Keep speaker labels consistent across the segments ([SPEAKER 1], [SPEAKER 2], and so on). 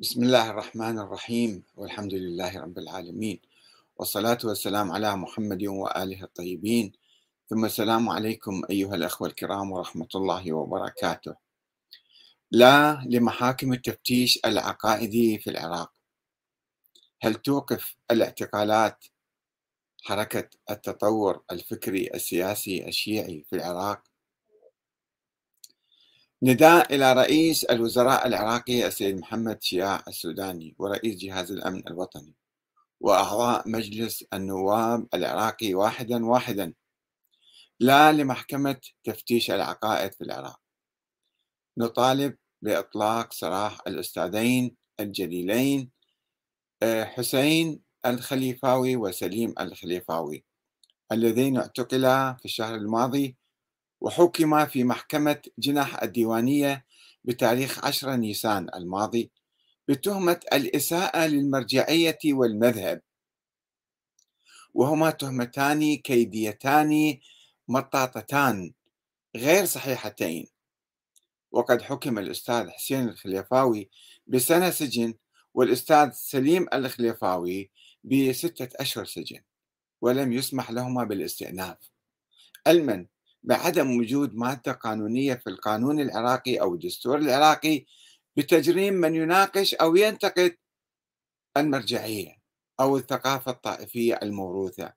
[SPEAKER 1] بسم الله الرحمن الرحيم والحمد لله رب العالمين والصلاة والسلام على محمد وآله الطيبين. ثم السلام عليكم أيها الأخوة الكرام ورحمة الله وبركاته. لا لمحاكم التفتيش العقائدي في العراق. هل توقف الاعتقالات حركة التطور الفكري السياسي الشيعي في العراق؟ نداء إلى رئيس الوزراء العراقي السيد محمد شياع السوداني ورئيس جهاز الأمن الوطني وأعضاء مجلس النواب العراقي واحدا واحدا لا لمحكمة تفتيش العقائد في العراق. نطالب بإطلاق سراح الأستاذين الجليلين آه، حسين الخليفاوي وسليم الخليفاوي اللذين اعتقلا في الشهر الماضي وحكم في محكمة جناح الديوانية بتاريخ 10 نيسان الماضي بتهمة الإساءة للمرجعية والمذهب. وهما تهمتان كيديتان مطاطتان غير صحيحتين. وقد حكم الأستاذ حسين الخليفاوي بسنة سجن والأستاذ سليم الخليفاوي بستة أشهر سجن ولم يسمح لهما بالاستئناف. علما بعدم وجود مادة قانونية في القانون العراقي أو الدستور العراقي بتجريم من يناقش أو ينتقد المرجعية أو الثقافة الطائفية الموروثة.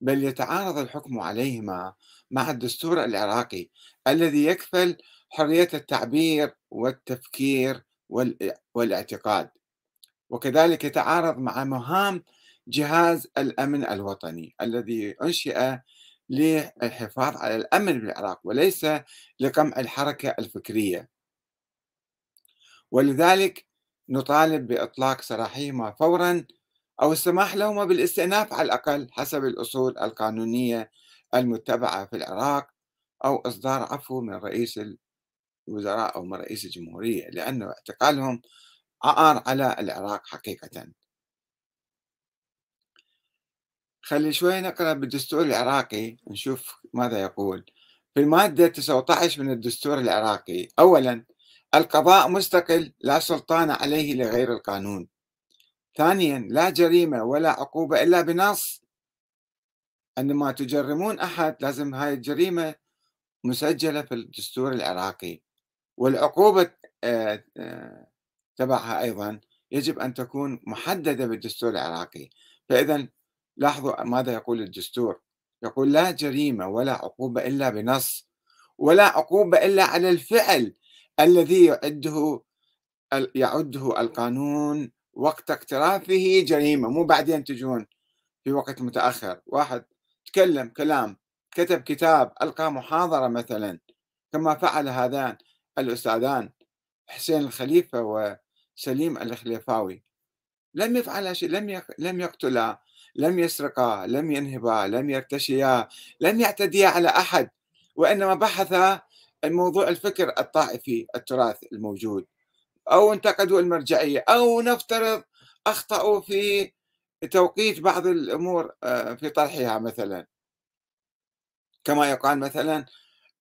[SPEAKER 1] بل يتعارض الحكم عليهما مع الدستور العراقي الذي يكفل حرية التعبير والتفكير والاعتقاد. وكذلك يتعارض مع مهام جهاز الأمن الوطني الذي أنشئ للحفاظ على الأمن بالعراق وليس لقمع الحركة الفكرية. ولذلك نطالب بإطلاق سراحهما فورا أو السماح لهما بالاستئناف على الأقل حسب الأصول القانونية المتبعة في العراق أو إصدار عفو من رئيس الوزراء أو من رئيس الجمهورية لأن اعتقالهم عار على العراق حقيقة. خلي شوي نقرأ بالدستور العراقي نشوف ماذا يقول. في المادة 19 من الدستور العراقي أولا القضاء مستقل لا سلطان عليه لغير القانون. ثانيا لا جريمة ولا عقوبة إلا بنص. عندما تجرمون أحد لازم هاي الجريمة مسجلة في الدستور العراقي. والعقوبة آه، آه، تبعها أيضا يجب أن تكون محددة بالدستور العراقي. فإذا لاحظوا ماذا يقول الدستور؟ يقول لا جريمة ولا عقوبة إلا بنص ولا عقوبة إلا على الفعل الذي يعده يعده القانون وقت اقترافه جريمة. مو بعدين تجون في وقت متأخر. واحد تكلم كلام كتب كتاب ألقى محاضرة مثلا. كما فعل هذان الأستاذان حسين الخليفة وسليم الخليفاوي. لم يفعل شيء لم لم يقتلا لم يسرقا لم ينهبا لم يرتشيا لم يعتديا على أحد وإنما بحث الموضوع الفكر الطائفي التراث الموجود. أو انتقدوا المرجعية أو نفترض أخطأوا في توقيت بعض الأمور آه، في طرحها مثلا. كما يقال مثلا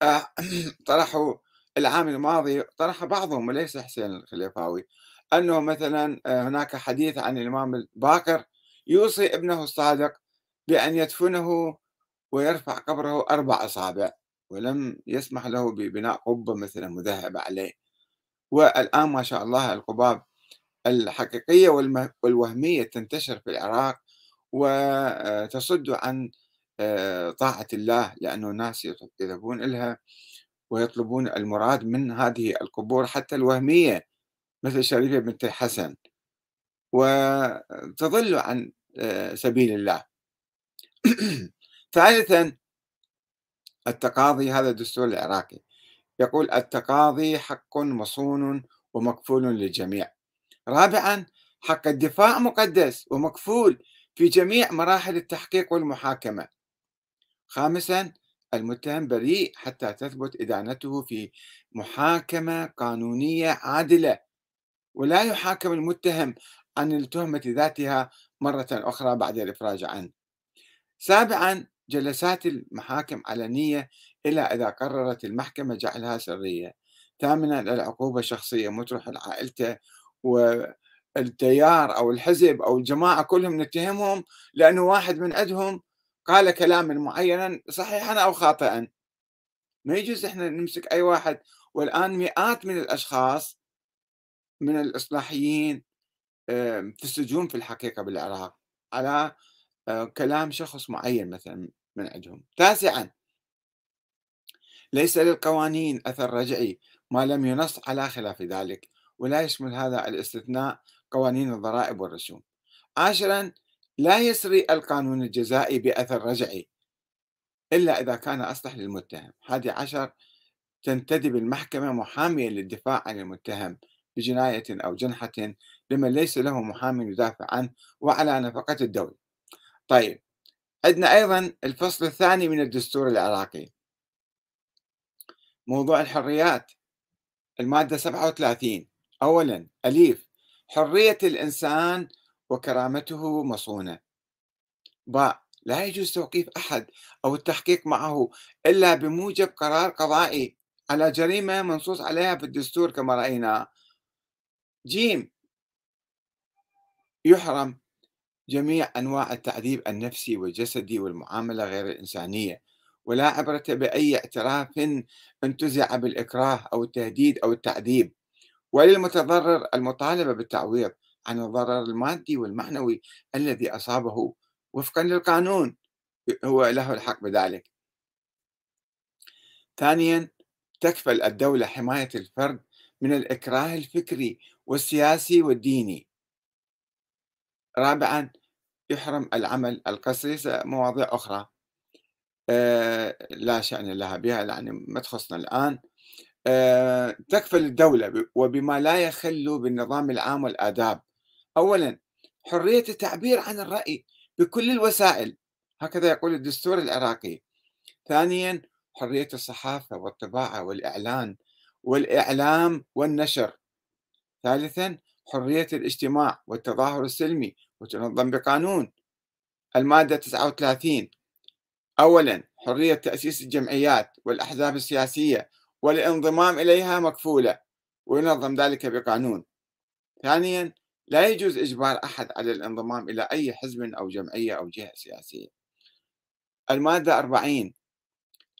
[SPEAKER 1] آه، طرحوا العام الماضي طرح بعضهم وليس حسين الخليفاوي أنه مثلا آه، هناك حديث عن الإمام الباقر يوصي ابنه الصادق بأن يدفنه ويرفع قبره أربع أصابع ولم يسمح له ببناء قبة مثلا مذهبة عليه. والآن ما شاء الله القباب الحقيقية والوهمية تنتشر في العراق وتصد عن آه، طاعة الله لأنه الناس يذهبون إلها ويطلبون المراد من هذه القبور حتى الوهمية مثل شريفة بنت الحسن وتضل عن آه، سبيل الله. ثالثا التقاضي هذا الدستور العراقي. يقول التقاضي حق مصون ومكفول للجميع. رابعا حق الدفاع مقدس ومكفول في جميع مراحل التحقيق والمحاكمة. خامسا المتهم بريء حتى تثبت إدانته في محاكمة قانونية عادلة. ولا يحاكم المتهم عن التهمة ذاتها مرة أخرى بعد الإفراج عنه. سابعا جلسات المحاكم علنية إلا إذا قررت المحكمة جعلها سرية. ثامنا العقوبة شخصية مطرح عائلته والتيار أو الحزب أو الجماعة كلهم نتهمهم لأنه واحد من عندهم قال كلاما معينا صحيحا أو خاطئا. ما يجوز إحنا نمسك أي واحد. والآن مئات من الأشخاص من الإصلاحيين في السجون في الحقيقة بالعراق على آه، كلام شخص معين مثلا من عندهم. تاسعا. ليس للقوانين أثر رجعي ما لم ينص على خلاف ذلك ولا يشمل هذا الاستثناء قوانين الضرائب والرسوم. عاشرا لا يسري القانون الجزائي بأثر رجعي إلا إذا كان أصلح للمتهم. هذه عشر تنتدب المحكمة محامية للدفاع عن المتهم بجناية أو جنحة لمن ليس له محامي يدافع عنه وعلى نفقة الدولة. طيب عندنا أيضا الفصل الثاني من الدستور العراقي. موضوع الحريات المادة 37 أولا أليف حرية الإنسان وكرامته مصونة. باء لا يجوز توقيف أحد أو التحقيق معه إلا بموجب قرار قضائي على جريمة منصوص عليها في الدستور كما رأينا. جيم يحرم جميع أنواع التعذيب النفسي والجسدي والمعاملة غير الإنسانية ولا عبرة بأي اعتراف انتزع بالإكراه أو التهديد أو التعذيب. وللمتضرر المطالبة بالتعويض عن الضرر المادي والمعنوي الذي أصابه وفقا للقانون هو له الحق بذلك. ثانيا تكفل الدولة حماية الفرد من الإكراه الفكري والسياسي والديني. رابعا يحرم العمل القسري مواضيع أخرى. آه، لا شأن لها بها يعني ما تخصنا الآن. آه، تكفل الدولة وبما لا يخل بالنظام العام والآداب. أولا حرية التعبير عن الرأي بكل الوسائل. هكذا يقول الدستور العراقي. ثانيا حرية الصحافة والطباعة والإعلان والإعلام والنشر. ثالثا حرية الاجتماع والتظاهر السلمي وتنظم بقانون. المادة 39 أولا حرية تأسيس الجمعيات والأحزاب السياسية والانضمام إليها مكفولة وينظم ذلك بقانون. ثانيا لا يجوز إجبار أحد على الانضمام إلى أي حزب أو جمعية أو جهة سياسية. المادة 40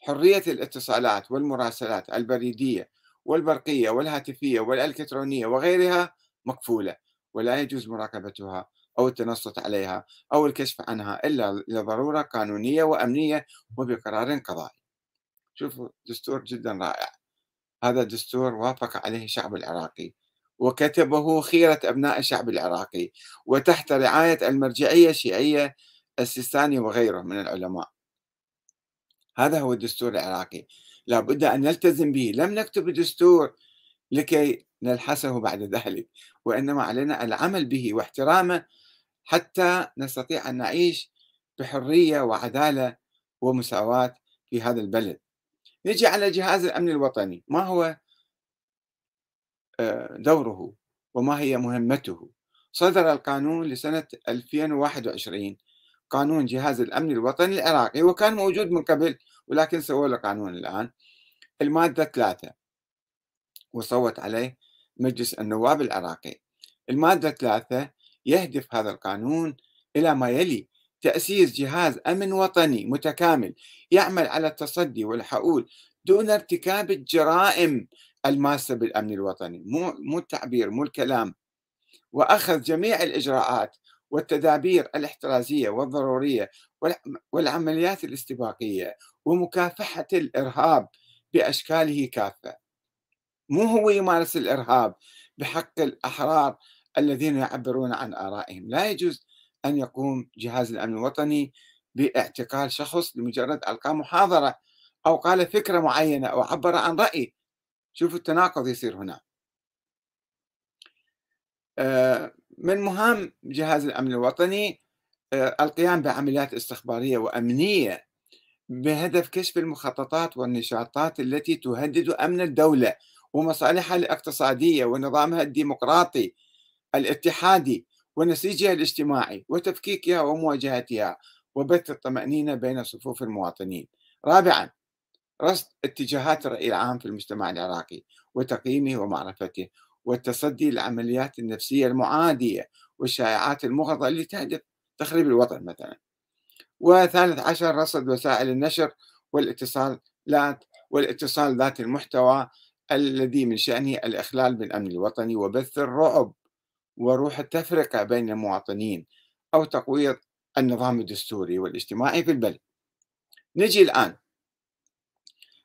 [SPEAKER 1] حرية الاتصالات والمراسلات البريدية والبرقية والهاتفية والإلكترونية وغيرها مكفولة ولا يجوز مراقبتها. أو التنصت عليها أو الكشف عنها إلا لضرورة قانونية وأمنية وبقرار قضائي. شوفوا دستور جدا رائع. هذا الدستور وافق عليه الشعب العراقي وكتبه خيرة أبناء الشعب العراقي وتحت رعاية المرجعية الشيعية السيستاني وغيره من العلماء. هذا هو الدستور العراقي. لابد أن نلتزم به. لم نكتب الدستور لكي نلحسه بعد ذلك وإنما علينا العمل به واحترامه حتى نستطيع أن نعيش بحرية وعدالة ومساواة في هذا البلد. نجي على جهاز الأمن الوطني. ما هو آه، دوره وما هي مهمته؟ صدر القانون لسنة 2021 قانون جهاز الأمن الوطني العراقي وكان موجود من قبل ولكن سووا له قانون الآن. المادة ثلاثة وصوت عليه مجلس النواب العراقي. المادة ثلاثة يهدف هذا القانون إلى ما يلي تأسيس جهاز أمن وطني متكامل يعمل على التصدي والحؤول دون ارتكاب الجرائم الماسة بالأمن الوطني مو مو التعبير مو الكلام. وأخذ جميع الإجراءات والتدابير الاحترازية والضرورية والعمليات الاستباقية ومكافحة الإرهاب بأشكاله كافة. مو هو يمارس الإرهاب بحق الأحرار الذين يعبرون عن آرائهم. لا يجوز أن يقوم جهاز الأمن الوطني باعتقال شخص لمجرد ألقى محاضرة أو قال فكرة معينة أو عبر عن رأي. شوفوا التناقض يصير هنا. آه، من مهام جهاز الأمن الوطني آه، القيام بعمليات استخبارية وأمنية بهدف كشف المخططات والنشاطات التي تهدد أمن الدولة ومصالحها الاقتصادية ونظامها الديمقراطي. الاتحادي ونسيجها الاجتماعي وتفكيكها ومواجهتها وبث الطمأنينة بين صفوف المواطنين. رابعا رصد اتجاهات الرأي العام في المجتمع العراقي وتقييمه ومعرفته والتصدي للعمليات النفسية المعادية والشائعات المغرضة اللي تهدف تخريب الوطن مثلا. وثالث عشر رصد وسائل النشر والاتصالات والاتصال ذات المحتوى الذي من شأنه الإخلال بالأمن الوطني وبث الرعب وروح التفرقة بين المواطنين أو تقويض النظام الدستوري والاجتماعي في البلد. نجي الآن.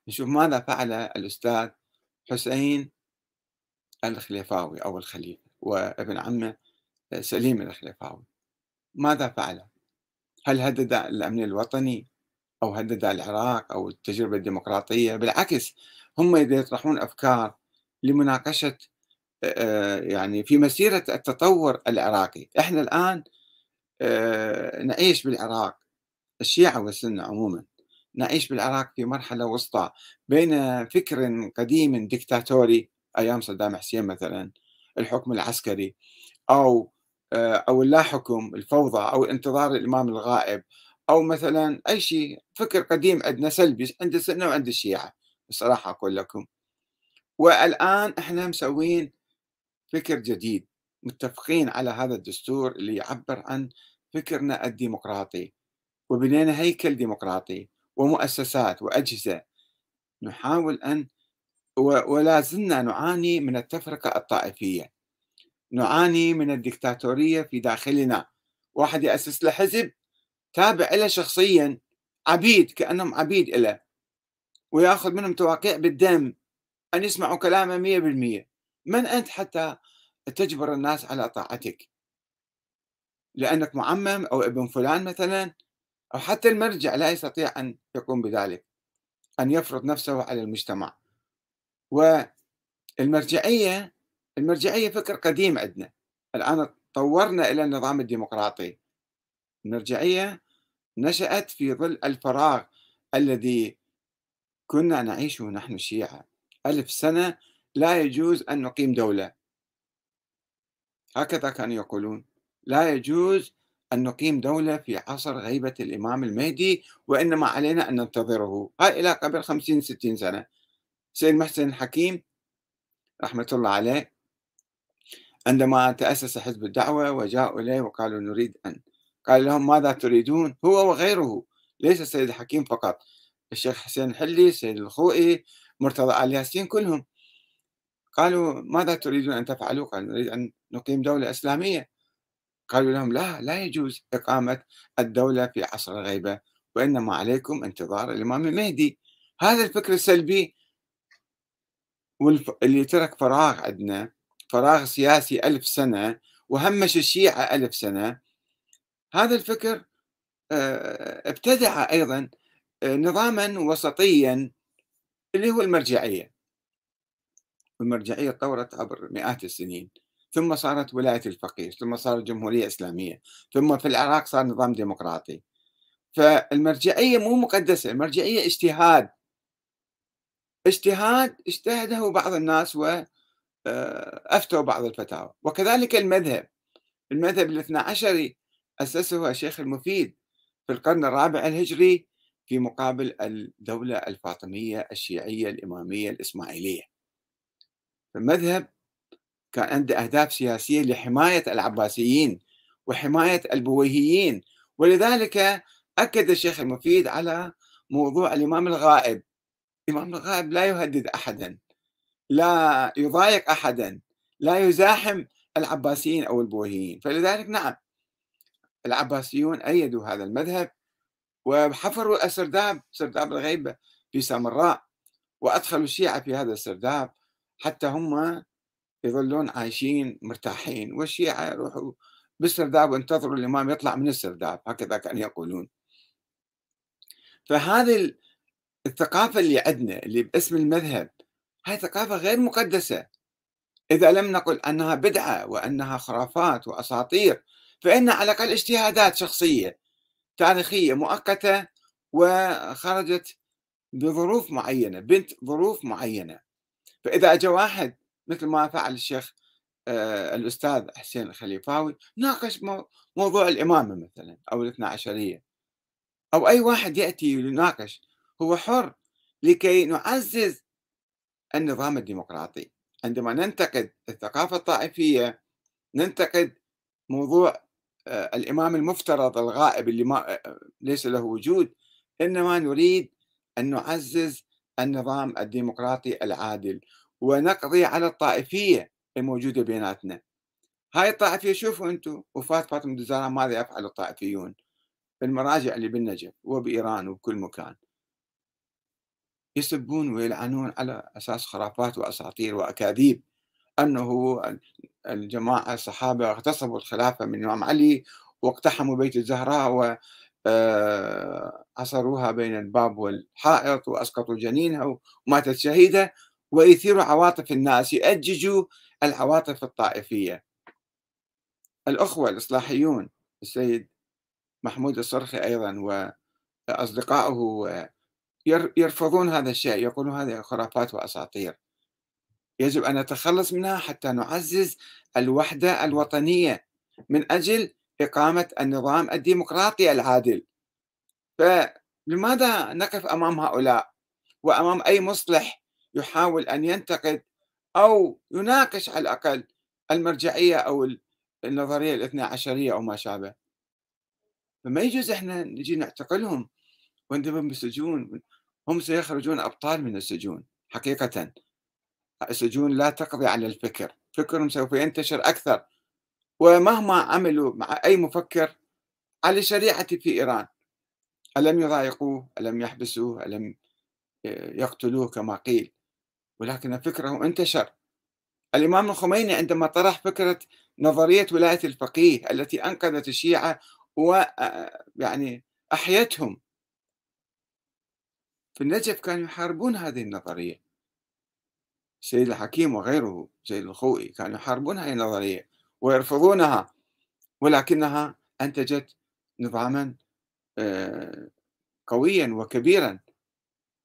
[SPEAKER 1] نشوف ماذا فعل الأستاذ حسين الخليفاوي أو الخليفة وابن عمه سليم الخليفاوي. ماذا فعل؟ هل هدد الأمن الوطني أو هدد العراق أو التجربة الديمقراطية؟ بالعكس هم يطرحون أفكار لمناقشة يعني في مسيرة التطور العراقي. إحنا الآن نعيش بالعراق الشيعة والسنة عموما نعيش بالعراق في مرحلة وسطى بين فكر قديم ديكتاتوري أيام صدام حسين مثلا الحكم العسكري أو أو اللا حكم الفوضى أو انتظار الإمام الغائب أو مثلا أي شيء فكر قديم عندنا سلبي عند السنة وعند الشيعة. بصراحة أقول لكم. والآن إحنا مسوين فكر جديد. متفقين على هذا الدستور اللي يعبر عن فكرنا الديمقراطي وبنينا هيكل ديمقراطي ومؤسسات وأجهزة. نحاول أن ولا زلنا نعاني من التفرقة الطائفية. نعاني من الدكتاتورية في داخلنا. واحد يأسس له حزب تابع له شخصيا عبيد كأنهم عبيد له ويأخذ منهم تواقيع بالدم. أن يسمعوا كلامه مية بالمية. من أنت حتى تجبر الناس على طاعتك؟ لأنك معمم أو ابن فلان مثلا أو حتى المرجع لا يستطيع أن يقوم بذلك أن يفرض نفسه على المجتمع. والمرجعية المرجعية فكر قديم عندنا. الآن طورنا إلى النظام الديمقراطي. المرجعية نشأت في ظل الفراغ الذي كنا نعيشه نحن الشيعة ألف سنة لا يجوز أن نقيم دولة. هكذا كانوا يقولون. لا يجوز أن نقيم دولة في عصر غيبة الإمام المهدي وإنما علينا أن ننتظره. هاي إلى قبل خمسين ستين سنة. سيد محسن الحكيم رحمة الله عليه عندما تأسس حزب الدعوة وجاءوا إليه وقالوا نريد أن قال لهم ماذا تريدون؟ هو وغيره. ليس السيد الحكيم فقط. الشيخ حسين الحلي السيد الخوئي مرتضى آل ياسين كلهم. قالوا ماذا تريدون أن تفعلوا؟ قالوا نريد أن نقيم دولة إسلامية. قالوا لهم لا لا يجوز إقامة الدولة في عصر الغيبة وإنما عليكم انتظار الإمام المهدي. هذا الفكر السلبي واللي ترك فراغ عندنا فراغ سياسي ألف سنة وهمش الشيعة ألف سنة. هذا الفكر آه، ابتدع أيضا آه، نظاما وسطيا اللي هو المرجعية. المرجعية تطورت عبر مئات السنين ثم صارت ولاية الفقيه ثم صارت جمهورية إسلامية ثم في العراق صار نظام ديمقراطي. فالمرجعية مو مقدسة المرجعية اجتهاد. اجتهاد اجتهده بعض الناس وأفتوا آه، بعض الفتاوى. وكذلك المذهب. المذهب الاثنى عشري أسسه الشيخ المفيد في القرن الرابع الهجري في مقابل الدولة الفاطمية الشيعية الإمامية الإسماعيلية. المذهب كان عنده أهداف سياسية لحماية العباسيين وحماية البويهيين. ولذلك أكد الشيخ المفيد على موضوع الإمام الغائب. الإمام الغائب لا يهدد أحدا لا يضايق أحدا لا يزاحم العباسيين أو البويهيين. فلذلك نعم العباسيون أيدوا هذا المذهب وحفروا السرداب سرداب الغيبة في سامراء وأدخلوا الشيعة في هذا السرداب. حتى هم يظلون عايشين مرتاحين. والشيعة يروحوا بالسرداب وانتظروا الإمام يطلع من السرداب. هكذا كانوا يقولون. فهذه الثقافة اللي عندنا اللي باسم المذهب هاي ثقافة غير مقدسة. إذا لم نقل أنها بدعة وأنها خرافات وأساطير فإن على الأقل اجتهادات شخصية تاريخية مؤقتة وخرجت بظروف معينة بنت ظروف معينة. فإذا أجى واحد مثل ما فعل الشيخ آه، الأستاذ حسين الخليفاوي ناقش موضوع الإمامة مثلا أو الاثنى عشرية. أو أي واحد يأتي يناقش هو حر لكي نعزز النظام الديمقراطي. عندما ننتقد الثقافة الطائفية ننتقد موضوع آه، الإمام المفترض الغائب اللي ما آه، ليس له وجود إنما نريد أن نعزز النظام الديمقراطي العادل ونقضي على الطائفية الموجودة بيناتنا. هاي الطائفية شوفوا أنتم وفاة فاطمة الزهراء ماذا يفعل الطائفيون؟ المراجع اللي بالنجف وبإيران وبكل مكان. يسبون ويلعنون على أساس خرافات وأساطير وأكاذيب. أنه الجماعة الصحابة اغتصبوا الخلافة من الإمام علي واقتحموا بيت الزهراء وعصروها آه، بين الباب والحائط وأسقطوا جنينها وماتت شهيدة ويثيروا عواطف الناس يأججوا العواطف الطائفية. الأخوة الإصلاحيون السيد محمود الصرخي أيضا وأصدقائه يرفضون هذا الشيء يقولون هذه خرافات وأساطير. يجب أن نتخلص منها حتى نعزز الوحدة الوطنية من أجل إقامة النظام الديمقراطي العادل. فلماذا نقف أمام هؤلاء؟ وأمام أي مصلح يحاول أن ينتقد أو يناقش على الأقل المرجعية أو النظرية الاثنى عشرية أو ما شابه؟ فما يجوز إحنا نجي نعتقلهم. وندبهم بالسجون هم سيخرجون أبطال من السجون حقيقة. السجون لا تقضي على الفكر. فكرهم سوف ينتشر أكثر. ومهما عملوا مع أي مفكر على الشريعة في إيران ألم يضايقوه؟ ألم يحبسوه؟ ألم يقتلوه كما قيل؟ ولكن فكره انتشر. الإمام الخميني عندما طرح فكرة نظرية ولاية الفقيه التي أنقذت الشيعة ويعني أحيتهم. في النجف كانوا يحاربون هذه النظرية. سيد الحكيم وغيره سيد الخوئي كانوا يحاربون هذه النظرية. ويرفضونها ولكنها أنتجت نظاما آه، قويا وكبيرا.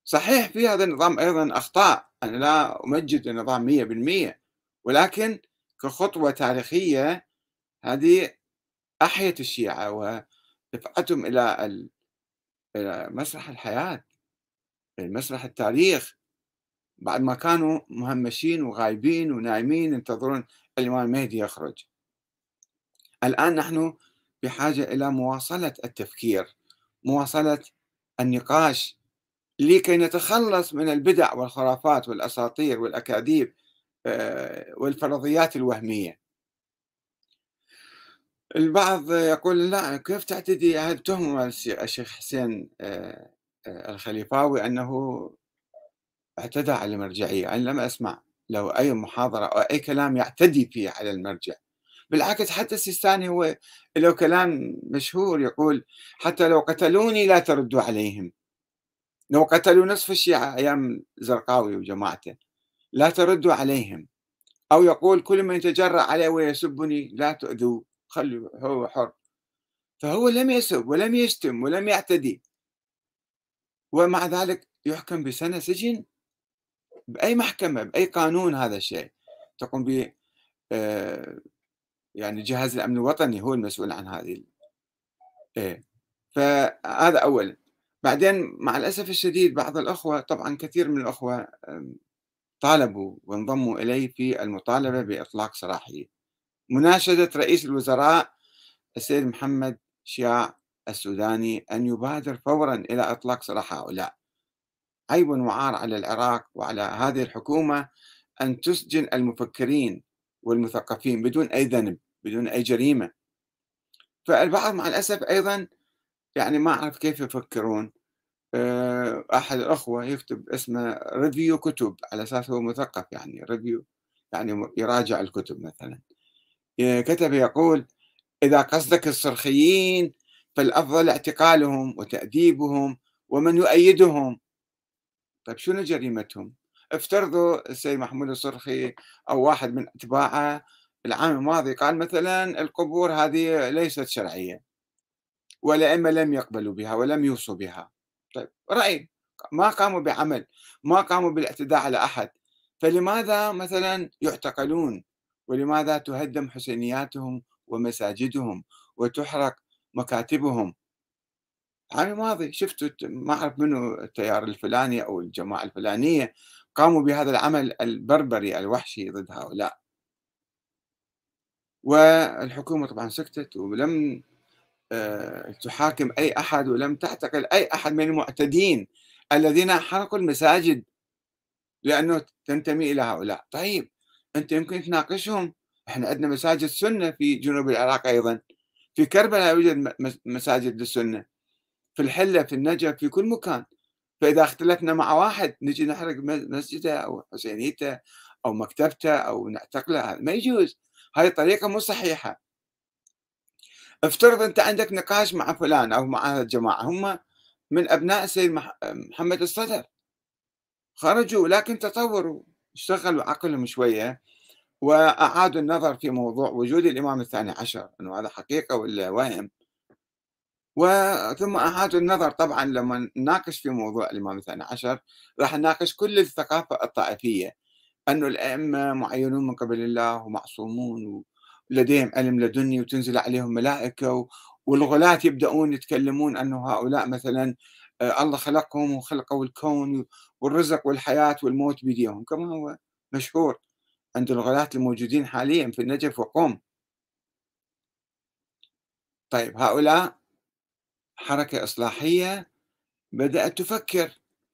[SPEAKER 1] صحيح في هذا النظام أيضا أخطاء أنا لا أمجد النظام مية بالمية ولكن كخطوة تاريخية هذه أحيت الشيعة ودفعتهم إلى مسرح الحياة مسرح التاريخ. بعد ما كانوا مهمشين وغايبين ونايمين ينتظرون الإمام المهدي يخرج. الآن نحن بحاجة إلى مواصلة التفكير مواصلة النقاش لكي نتخلص من البدع والخرافات والأساطير والأكاذيب آه، والفرضيات الوهمية. البعض يقول لا كيف تعتدي هل تهم الشيخ حسين آه، آه، الخليفاوي أنه اعتدى على المرجعية. أنا لم أسمع له أي محاضرة أو أي كلام يعتدي فيه على المرجع بالعكس حتى السيستاني هو له كلام مشهور يقول حتى لو قتلوني لا تردوا عليهم. لو قتلوا نصف الشيعة أيام زرقاوي وجماعته لا تردوا عليهم. أو يقول كل من يتجرأ علي ويسبني لا تؤذوا خلوا هو حر. فهو لم يسب ولم يشتم ولم يعتدي. ومع ذلك يحكم بسنة سجن بأي محكمة بأي قانون هذا الشيء. تقوم به آه، يعني جهاز الأمن الوطني هو المسؤول عن هذه إيه. فهذا أولا بعدين مع الأسف الشديد بعض الأخوة طبعا كثير من الأخوة طالبوا وانضموا إليه في المطالبة بإطلاق سراحه مناشدة رئيس الوزراء السيد محمد شياع السوداني أن يبادر فورا إلى إطلاق سراح هؤلاء. عيب وعار على العراق وعلى هذه الحكومة أن تسجن المفكرين والمثقفين بدون أي ذنب بدون أي جريمة. فالبعض مع الأسف أيضا يعني ما أعرف كيف يفكرون. آه، أحد الأخوة يكتب اسمه ريفيو كتب على أساس هو مثقف يعني ريفيو يعني يراجع الكتب مثلا. كتب يقول إذا قصدك الصرخيين فالأفضل اعتقالهم وتأديبهم ومن يؤيدهم طيب شنو جريمتهم؟ افترضوا السيد محمود الصرخي أو واحد من أتباعه العام الماضي قال مثلا القبور هذه ليست شرعية والأئمة لم يقبلوا بها ولم يوصوا بها. طيب رأي ما قاموا بعمل ما قاموا بالاعتداء على أحد فلماذا مثلا يعتقلون؟ ولماذا تهدم حسينياتهم ومساجدهم وتحرق مكاتبهم؟ العام الماضي شفتوا ما أعرف منو التيار الفلاني أو الجماعة الفلانية قاموا بهذا العمل البربري الوحشي ضد هؤلاء. والحكومة طبعا سكتت ولم آه، تحاكم أي أحد ولم تعتقل أي أحد من المعتدين الذين حرقوا المساجد لأنه تنتمي إلى هؤلاء. طيب أنت يمكن تناقشهم؟ إحنا عندنا مساجد سنة في جنوب العراق أيضا. في كربلاء يوجد مساجد للسنة. في الحلة في النجف في كل مكان. فإذا اختلفنا مع واحد نجي نحرق مسجده أو حسينيته أو مكتبته أو نعتقله ما يجوز. هاي طريقة مو صحيحة. افترض أنت عندك نقاش مع فلان أو مع هذا الجماعة هم من أبناء السيد محمد الصدر. خرجوا لكن تطوروا. اشتغلوا عقلهم شوية وأعادوا النظر في موضوع وجود الإمام الثاني عشر. أنه هذا حقيقة ولا وهم؟ وثم أعادوا النظر طبعا لما نناقش في موضوع الإمام الثاني عشر راح نناقش كل الثقافة الطائفية أنه الأئمة معينون من قبل الله ومعصومون ولديهم علم لدني وتنزل عليهم ملائكة والغلاة يبدأون يتكلمون أنه هؤلاء مثلا آه، الله خلقهم وخلقوا الكون والرزق والحياة والموت بيديهم. كما هو مشهور عند الغلاة الموجودين حاليا في النجف وقوم. طيب هؤلاء حركة إصلاحية بدأت تفكر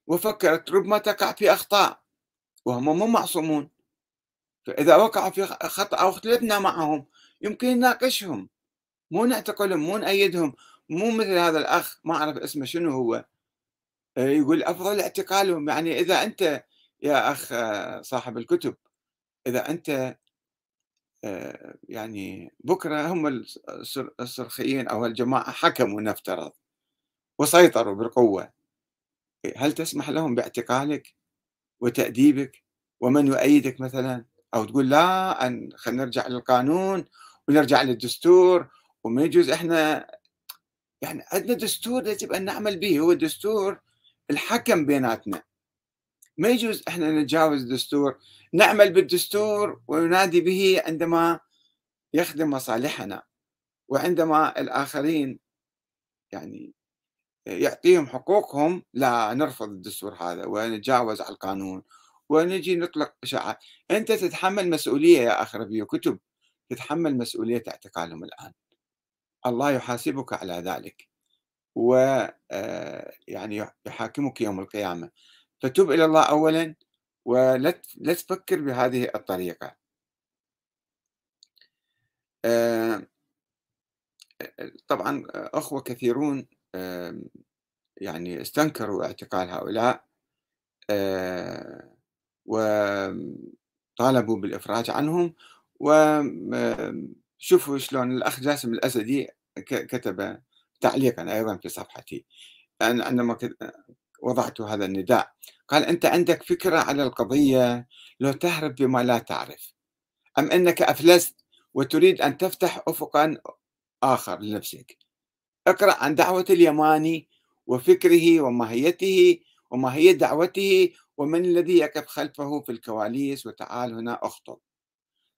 [SPEAKER 1] وفكرت ربما تقع في أخطاء وهم مو معصومون. فإذا وقعوا في خطأ أو اختلفنا معهم يمكن نناقشهم. مو نعتقلهم مو نأيدهم. مو مثل هذا الأخ ما أعرف اسمه شنو هو آه، يقول أفضل اعتقالهم. يعني إذا أنت يا أخ آه، صاحب الكتب إذا أنت يعني بكرة هم الصرخيين أو الجماعة حكموا نفترض وسيطروا بالقوة. هل تسمح لهم باعتقالك وتأديبك ومن يؤيدك مثلا؟ أو تقول لا أن خلينا نرجع للقانون ونرجع للدستور وما يجوز إحنا يعني عندنا دستور يجب أن نعمل به هو الدستور الحكم بيناتنا. ما يجوز إحنا نتجاوز الدستور نعمل بالدستور وننادي به عندما يخدم مصالحنا وعندما الآخرين يعني يعطيهم حقوقهم لا نرفض الدستور هذا ونتجاوز على القانون ونجي نطلق إشاعات أنت تتحمل مسؤولية يا أخ ربيو كتب. تتحمل مسؤولية اعتقالهم الآن. الله يحاسبك على ذلك. و آه، يحاكمك يوم القيامة. فتب إلى الله أولا ولا تفكر بهذه الطريقة. آه، طبعا أخوة كثيرون يعني استنكروا اعتقال هؤلاء آه، وطالبوا بالإفراج عنهم وشوفوا شلون الأخ جاسم الأسدي كتب تعليقا أيضا في صفحتي. عندما وضعت هذا النداء. قال أنت عندك فكرة على القضية؟ لو تهرب بما لا تعرف. أم أنك أفلست وتريد أن تفتح أفقا آخر لنفسك. اقرأ عن دعوة اليماني وفكره وماهيته وماهية دعوته ومن الذي يقف خلفه في الكواليس. وتعال هنا أخطب.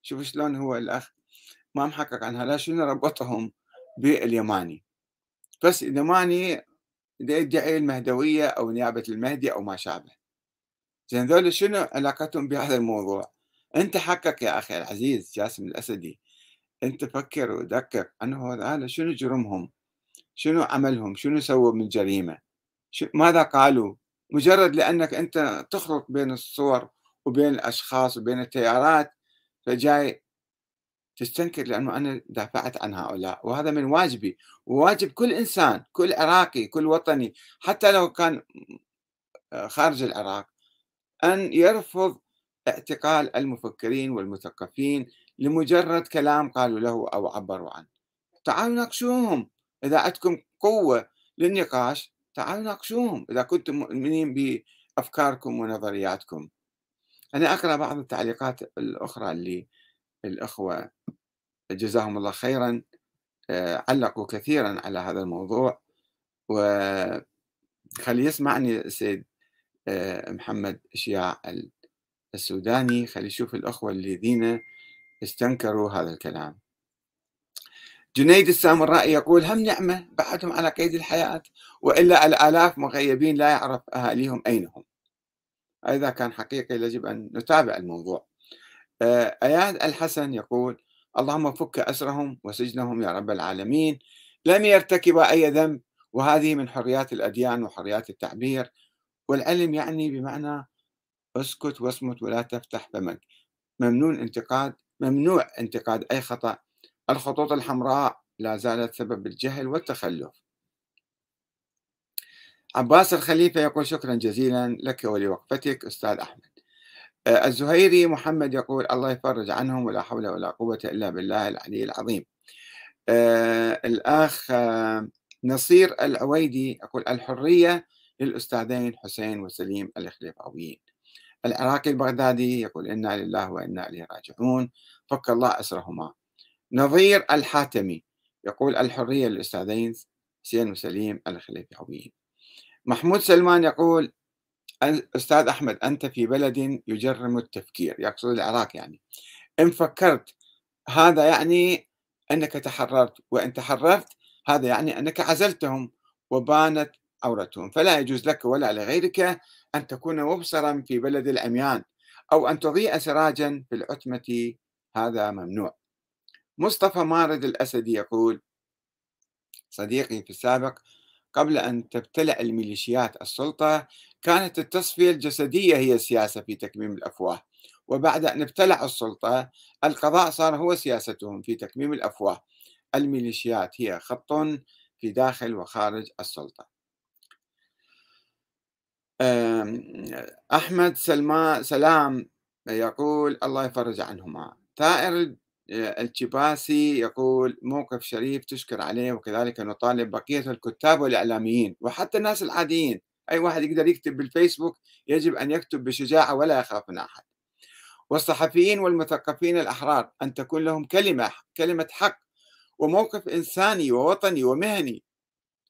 [SPEAKER 1] شوف شلون هو الأخ. ما محقق عنها. لا شنو ربطهم باليماني. بس اليماني يدعي المهدوية أو نيابة المهدي أو ما شابه. زين ذول شنو علاقتهم بهذا الموضوع؟ أنت حقك يا أخي العزيز جاسم الأسدي. أنت فكر ودقق أنه هذا شنو جرمهم؟ شنو عملهم؟ شنو سووا من جريمة؟ ماذا قالوا؟ مجرد لأنك أنت تخلط بين الصور وبين الأشخاص وبين التيارات فجاي تستنكر لأنه أنا دافعت عن هؤلاء وهذا من واجبي. وواجب كل إنسان كل عراقي كل وطني حتى لو كان خارج العراق أن يرفض اعتقال المفكرين والمثقفين لمجرد كلام قالوا له أو عبروا عنه. تعالوا ناقشوهم. إذا عندكم قوة للنقاش تعالوا ناقشوهم. إذا كنتم مؤمنين بأفكاركم ونظرياتكم. أنا أقرأ بعض التعليقات الأخرى اللي الأخوة جزاهم الله خيرا آه، علقوا كثيرا على هذا الموضوع. وخلي يسمعني السيد آه، محمد شياع السوداني. خلي يشوف الأخوة الذين استنكروا هذا الكلام. جنيد السامرائي يقول هم نعمة بعدهم على قيد الحياة وإلا الآلاف مغيبين لا يعرف أهاليهم أين هم إذا كان حقيقي يجب أن نتابع الموضوع. آه، أياد الحسن يقول اللهم فك أسرهم وسجنهم يا رب العالمين. لم يرتكب أي ذنب وهذه من حريات الأديان وحريات التعبير. والعلم يعني بمعنى أسكت واصمت ولا تفتح فمك ممنوع انتقاد ممنوع انتقاد أي خطأ. الخطوط الحمراء لا زالت سبب الجهل والتخلف. عباس الخليفة يقول شكرا جزيلا لك ولوقفتك أستاذ أحمد. آه، الزهيري محمد يقول الله يفرج عنهم ولا حول ولا قوة إلا بالله العلي العظيم. آه الأخ آه نصير العويدي يقول الحرية للأستاذين حسين وسليم الخليفاويين. العراقي البغدادي يقول إنا لله وإنا إليه راجعون. فك الله أسرهما. نظير الحاتمي يقول الحرية للأستاذين حسين وسليم الخليفاويين. محمود سلمان يقول أستاذ أحمد أنت في بلد يجرم التفكير يقصد العراق يعني. إن فكرت هذا يعني أنك تحررت وإن تحررت هذا يعني أنك عزلتهم وبانت عورتهم. فلا يجوز لك ولا لغيرك أن تكون مبصرا في بلد العميان أو أن تضيء سراجا في العتمة. هذا ممنوع. مصطفى مارد الأسدي يقول صديقي في السابق قبل أن تبتلع الميليشيات السلطة كانت التصفية الجسدية هي السياسة في تكميم الأفواه. وبعد أن ابتلعوا السلطة القضاء صار هو سياستهم في تكميم الأفواه. الميليشيات هي خط في داخل وخارج السلطة. أحمد سلمان سلام يقول الله يفرج عنهما. ثائر الجباسي يقول موقف شريف تشكر عليه وكذلك نطالب بقية الكتاب والإعلاميين وحتى الناس العاديين. أي واحد يقدر يكتب بالفيسبوك يجب أن يكتب بشجاعة ولا يخاف من أحد. والصحفيين والمثقفين الأحرار أن تكون لهم كلمة كلمة حق وموقف إنساني ووطني ومهني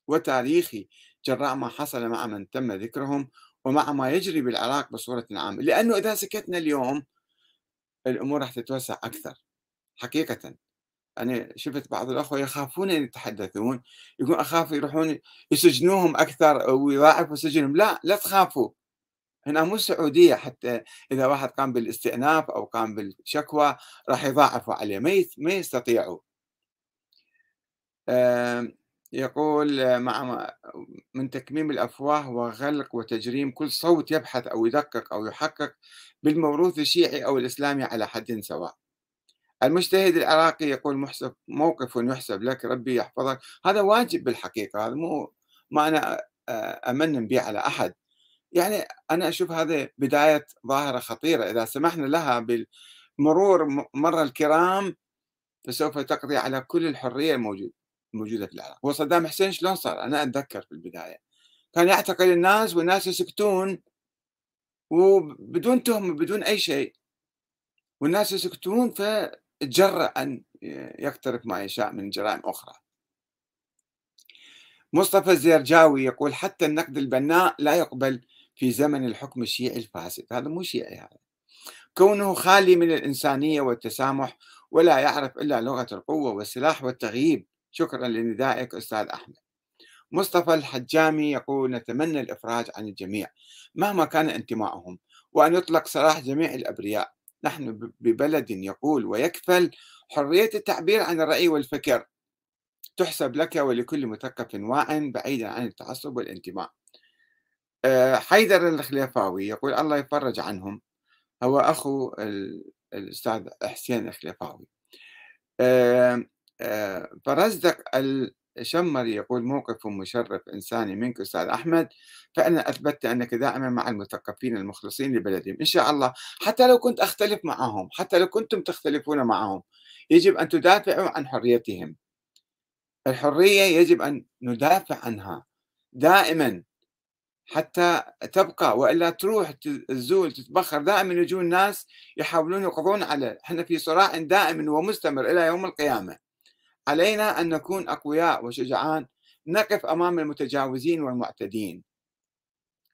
[SPEAKER 1] وتاريخي. جراء ما حصل مع من تم ذكرهم ومع ما يجري بالعراق بصورة عامة. لأنه إذا سكتنا اليوم الأمور راح تتوسع أكثر حقيقة. أنا شفت بعض الأخوة يخافون أن يتحدثون يقول أخاف يروحون يسجنوهم أكثر ويضاعفوا سجنهم. لا لا تخافوا. هنا مو السعودية حتى إذا واحد قام بالاستئناف أو قام بالشكوى راح يضاعفوا عليه ما يستطيعوا. يقول مع من تكميم الأفواه وغلق وتجريم كل صوت يبحث أو يدقق أو يحقق بالموروث الشيعي أو الإسلامي على حد سواء. المجتهد العراقي يقول محسب موقف يحسب لك ربي يحفظك. هذا واجب بالحقيقة هذا مو ما أنا أمنن به على أحد. يعني أنا أشوف هذا بداية ظاهرة خطيرة. إذا سمحنا لها بالمرور مر الكرام فسوف تقضي على كل الحرية الموجودة الموجودة في العراق. وصدام حسين شلون صار؟ أنا أتذكر في البداية. كان يعتقل الناس والناس يسكتون وبدون تهمة بدون أي شيء. والناس يسكتون فتجرأ أن يقترف ما يشاء من جرائم أخرى. مصطفى الزيرجاوي يقول حتى النقد البناء لا يقبل في زمن الحكم الشيعي الفاسد. هذا مو شيعي هذا. كونه خالي من الإنسانية والتسامح ولا يعرف إلا لغة القوة والسلاح والتغييب. شكرا لندائك أستاذ أحمد. مصطفى الحجامي يقول نتمنى الإفراج عن الجميع مهما كان انتمائهم وأن يطلق سراح جميع الأبرياء. نحن ببلد يقول ويكفل حرية التعبير عن الرأي والفكر. تحسب لك ولكل مثقف واع بعيدا عن التعصب والانتماء. آه، حيدر الخليفاوي يقول الله يفرج عنهم. هو أخو الأستاذ حسين الخليفاوي. آه، آه، فرزدق الشمري يقول موقف مشرف إنساني منك أستاذ أحمد فأنا أثبتت أنك دائما مع المثقفين المخلصين لبلدهم. إن شاء الله حتى لو كنت أختلف معهم حتى لو كنتم تختلفون معهم يجب أن تدافعوا عن حريتهم. الحرية يجب أن ندافع عنها دائما حتى تبقى وإلا تروح تزول تتبخر. دائما يجون ناس يحاولون يقضون على إحنا في صراع دائم ومستمر إلى يوم القيامة. علينا أن نكون أقوياء وشجعان نقف أمام المتجاوزين والمعتدين.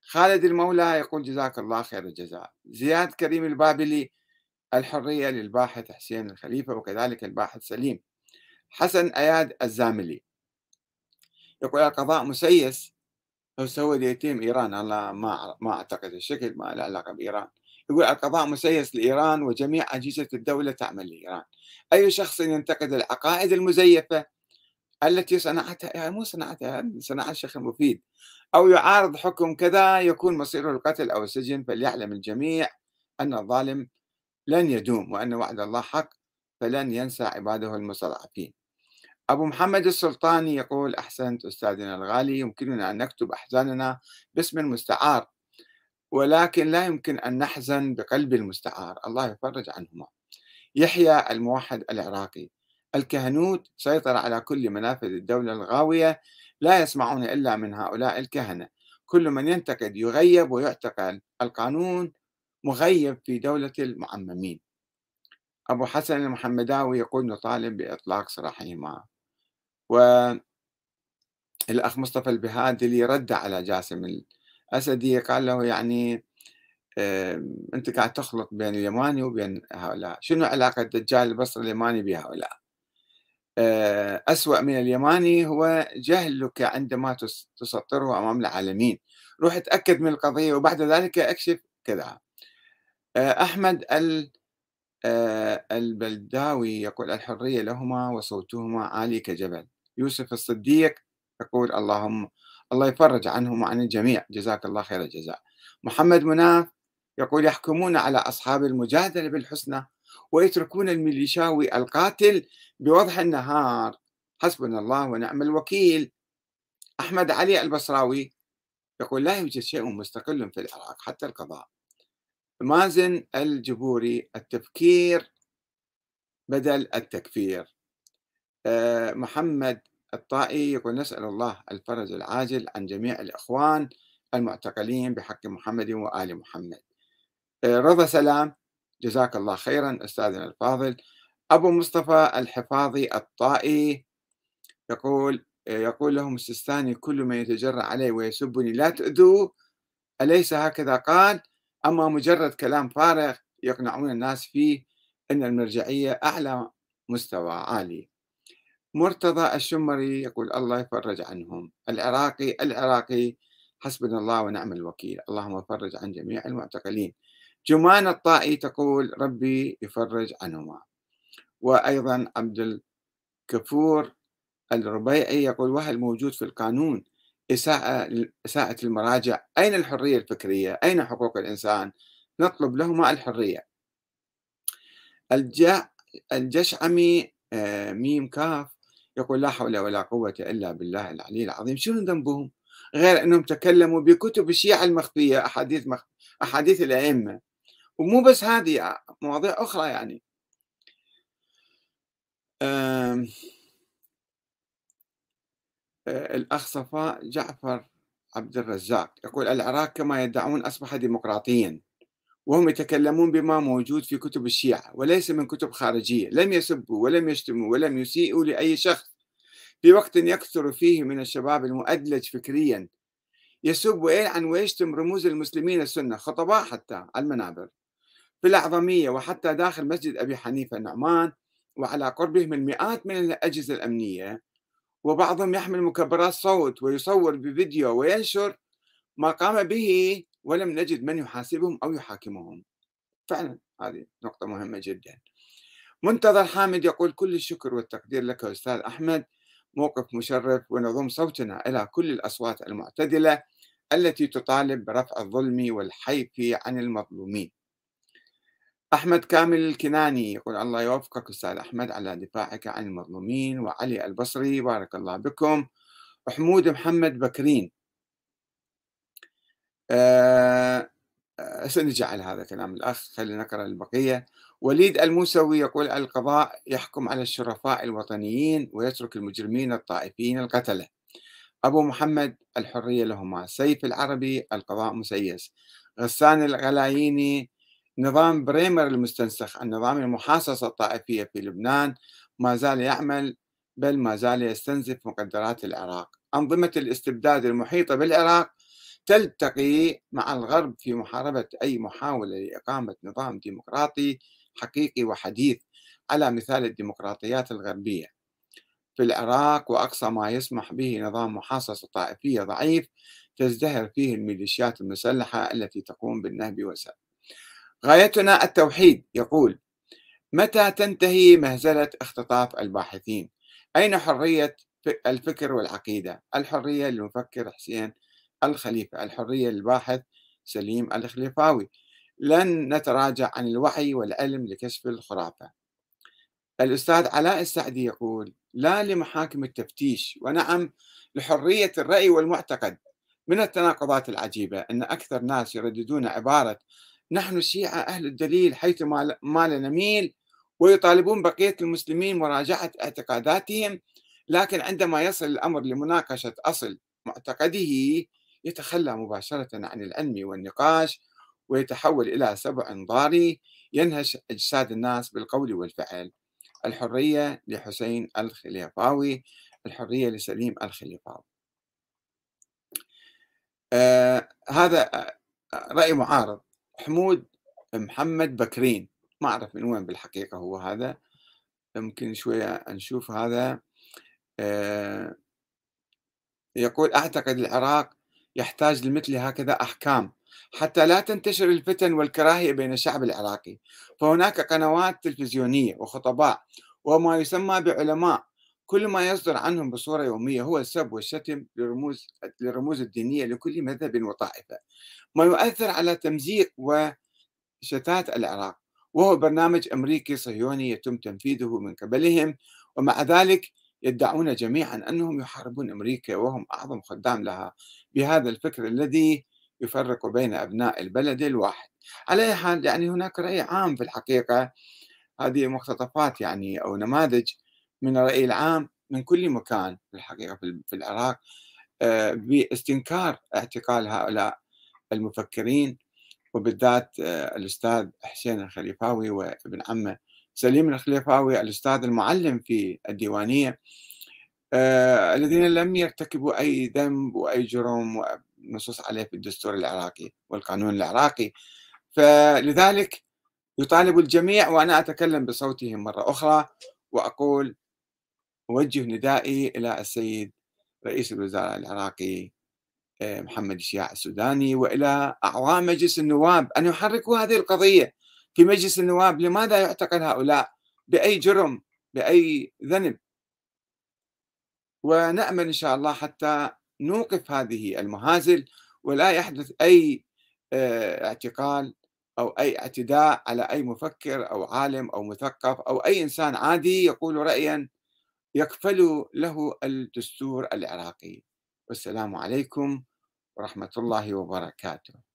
[SPEAKER 1] خالد المولى يقول جزاك الله خير الجزاء. زياد كريم البابلي الحرية للباحث حسين الخليفة وكذلك الباحث سليم. حسن أياد الزاملي يقول القضاء مسيس هو يتيم إيران. أنا ما ما أعتقد الشكل ما له علاقة بإيران. يقول القضاء مسيس لإيران وجميع أجهزة الدولة تعمل لإيران. أي شخص ينتقد العقائد المزيفة التي صنعتها يعني مو صنعتها صنعها الشيخ المفيد أو يعارض حكم كذا يكون مصيره القتل أو السجن فليعلم الجميع أن الظالم لن يدوم وأن وعد الله حق فلن ينسى عباده المستضعفين. أبو محمد السلطاني يقول أحسنت أستاذنا الغالي يمكننا أن نكتب أحزاننا باسم المستعار. ولكن لا يمكن أن نحزن بقلب المستعار. الله يفرج عنهما. يحيى الموحد العراقي. الكهنوت سيطر على كل منافذ الدولة الغاوية لا يسمعون إلا من هؤلاء الكهنة. كل من ينتقد يغيب ويعتقل. القانون مغيب في دولة المعممين. أبو حسن المحمداوي يقول نطالب بإطلاق سراحهما والأخ مصطفى البهادلي رد على جاسم الأسدي قال له يعني أنت قاعد تخلط بين اليماني وبين هؤلاء. شنو علاقة دجال البصر اليماني بهؤلاء؟ آه، أسوأ من اليماني هو جهلك عندما تسطره أمام العالمين. روح اتأكد من القضية وبعد ذلك اكشف كذا. آه، أحمد آه، البلداوي يقول الحرية لهما وصوتهما عالي كجبل. يوسف الصديق يقول اللهم الله يفرج عنهم وعن الجميع. جزاك الله خير الجزاء. محمد مناف يقول يحكمون على أصحاب المجادلة بالحسنى ويتركون الميليشاوي القاتل بوضح النهار. حسبنا الله ونعم الوكيل. أحمد علي البصراوي يقول لا يوجد شيء مستقل في العراق حتى القضاء. مازن الجبوري التفكير بدل التكفير. آه، محمد الطائي يقول نسأل الله الفرج العاجل عن جميع الإخوان المعتقلين بحق محمد وآل محمد. آه، رضا سلام. جزاك الله خيرا أستاذنا الفاضل. أبو مصطفى الحفاظي الطائي يقول يقول لهم السيستاني كل من يتجرأ علي ويسبني لا تؤذوه أليس هكذا قال؟ أما مجرد كلام فارغ يقنعون الناس فيه أن المرجعية أعلى مستوى عالي. مرتضى الشمري يقول الله يفرج عنهم. العراقي العراقي حسبنا الله ونعم الوكيل. اللهم فرج عن جميع المعتقلين. جمان الطائي تقول ربي يفرج عنهما. وأيضا عبد الكفور الربيعي يقول وهل موجود في القانون إساءة, إساءة المراجع؟ أين الحرية الفكرية؟ أين حقوق الإنسان؟ نطلب لهما الحرية. الجشعمي آه، ميم كاف يقول لا حول ولا قوة إلا بالله العلي العظيم. شنو ذنبهم؟ غير أنهم تكلموا بكتب الشيعة المخفية أحاديث مخ... أحاديث الأئمة. ومو بس هذه مواضيع أخرى يعني. آه، الأخ صفاء جعفر عبد الرزاق يقول العراق كما يدعون أصبح ديمقراطيا. وهم يتكلمون بما موجود في كتب الشيعة وليس من كتب خارجية لم يسبوا ولم يشتموا ولم يسيئوا لأي شخص. في وقت يكثر فيه من الشباب المؤدلج فكريا يسب ويلعن ويشتم رموز المسلمين السنة خطباء حتى على المنابر. في الأعظمية وحتى داخل مسجد أبي حنيفة النعمان وعلى قربه من مئات من الأجهزة الأمنية وبعضهم يحمل مكبرات صوت ويصور بفيديو وينشر ما قام به ولم نجد من يحاسبهم أو يحاكمهم. فعلا هذه نقطة مهمة جدا. منتظر حامد يقول كل الشكر والتقدير لك أستاذ أحمد. موقف مشرف ونضم صوتنا إلى كل الأصوات المعتدلة التي تطالب برفع الظلم والحيف عن المظلومين. أحمد كامل الكناني يقول الله يوفقك أستاذ أحمد على دفاعك عن المظلومين وعلي البصري بارك الله بكم. وحمود محمد بكرين أه سنرجع على هذا كلام الأخ خلينا نقرأ البقية. وليد الموسوي يقول القضاء يحكم على الشرفاء الوطنيين ويترك المجرمين الطائفيين القتلة. أبو محمد الحرية لهما. سيف العربي القضاء مسيس. غسان الغلاييني نظام بريمر المستنسخ. النظام المحاصصة الطائفية في لبنان ما زال يعمل بل ما زال يستنزف مقدرات العراق. أنظمة الاستبداد المحيطة بالعراق تلتقي مع الغرب في محاربة أي محاولة لإقامة نظام ديمقراطي حقيقي وحديث على مثال الديمقراطيات الغربية. في العراق وأقصى ما يسمح به نظام محاصصة طائفية ضعيف تزدهر فيه الميليشيات المسلحة التي تقوم بالنهب والسلب غايتنا التوحيد يقول متى تنتهي مهزلة اختطاف الباحثين؟ أين حرية الفكر والعقيدة؟ الحرية للمفكر حسين الخليفة الحرية للباحث سليم الخليفاوي. لن نتراجع عن الوعي والعلم لكشف الخرافة. الأستاذ علاء السعدي يقول لا لمحاكم التفتيش ونعم لحرية الرأي والمعتقد. من التناقضات العجيبة أن أكثر ناس يرددون عبارة نحن الشيعة أهل الدليل حيث ما نميل ويطالبون بقية المسلمين مراجعة اعتقاداتهم لكن عندما يصل الأمر لمناقشة أصل معتقده يتخلى مباشرة عن العلم والنقاش ويتحول إلى سبع ضاري ينهش أجساد الناس بالقول والفعل. الحرية لحسين الخليفاوي الحرية لسليم الخليفاوي. آه هذا رأي معارض. حمود محمد بكرين. ما أعرف من وين بالحقيقة هو هذا. يمكن شوية نشوف هذا. آه يقول أعتقد العراق يحتاج لمثل هكذا أحكام حتى لا تنتشر الفتن والكراهية بين الشعب العراقي. فهناك قنوات تلفزيونية وخطباء وما يسمى بعلماء كل ما يصدر عنهم بصورة يومية هو السب والشتم للرموز للرموز الدينية لكل مذهب وطائفة. ما يؤثر على تمزيق وشتات العراق وهو برنامج أمريكي صهيوني يتم تنفيذه من قبلهم ومع ذلك يدعون جميعا أنهم يحاربون أمريكا وهم أعظم خدام لها. بهذا الفكر الذي يفرق بين أبناء البلد الواحد. على أي حال يعني هناك رأي عام في الحقيقة. هذه مقتطفات يعني أو نماذج من الرأي العام من كل مكان في الحقيقة في العراق. آه، باستنكار اعتقال هؤلاء المفكرين وبالذات آه، الأستاذ حسين الخليفاوي وابن عمه سليم الخليفاوي الأستاذ المعلم في الديوانية. آه، الذين لم يرتكبوا أي ذنب وأي جرم نصوص عليه في الدستور العراقي والقانون العراقي. فلذلك يطالب الجميع وأنا أتكلم بصوتهم مرة أخرى وأقول أوجه ندائي إلى السيد رئيس الوزراء العراقي آه، محمد الشياع السوداني وإلى أعضاء مجلس النواب أن يحركوا هذه القضية في مجلس النواب لماذا يعتقل هؤلاء بأي جرم بأي ذنب؟ ونأمل إن شاء الله حتى نوقف هذه المهازل ولا يحدث أي آه، اعتقال أو أي اعتداء على أي مفكر أو عالم أو مثقف أو أي إنسان عادي يقول رأيا يكفل له الدستور العراقي. والسلام عليكم ورحمة الله وبركاته.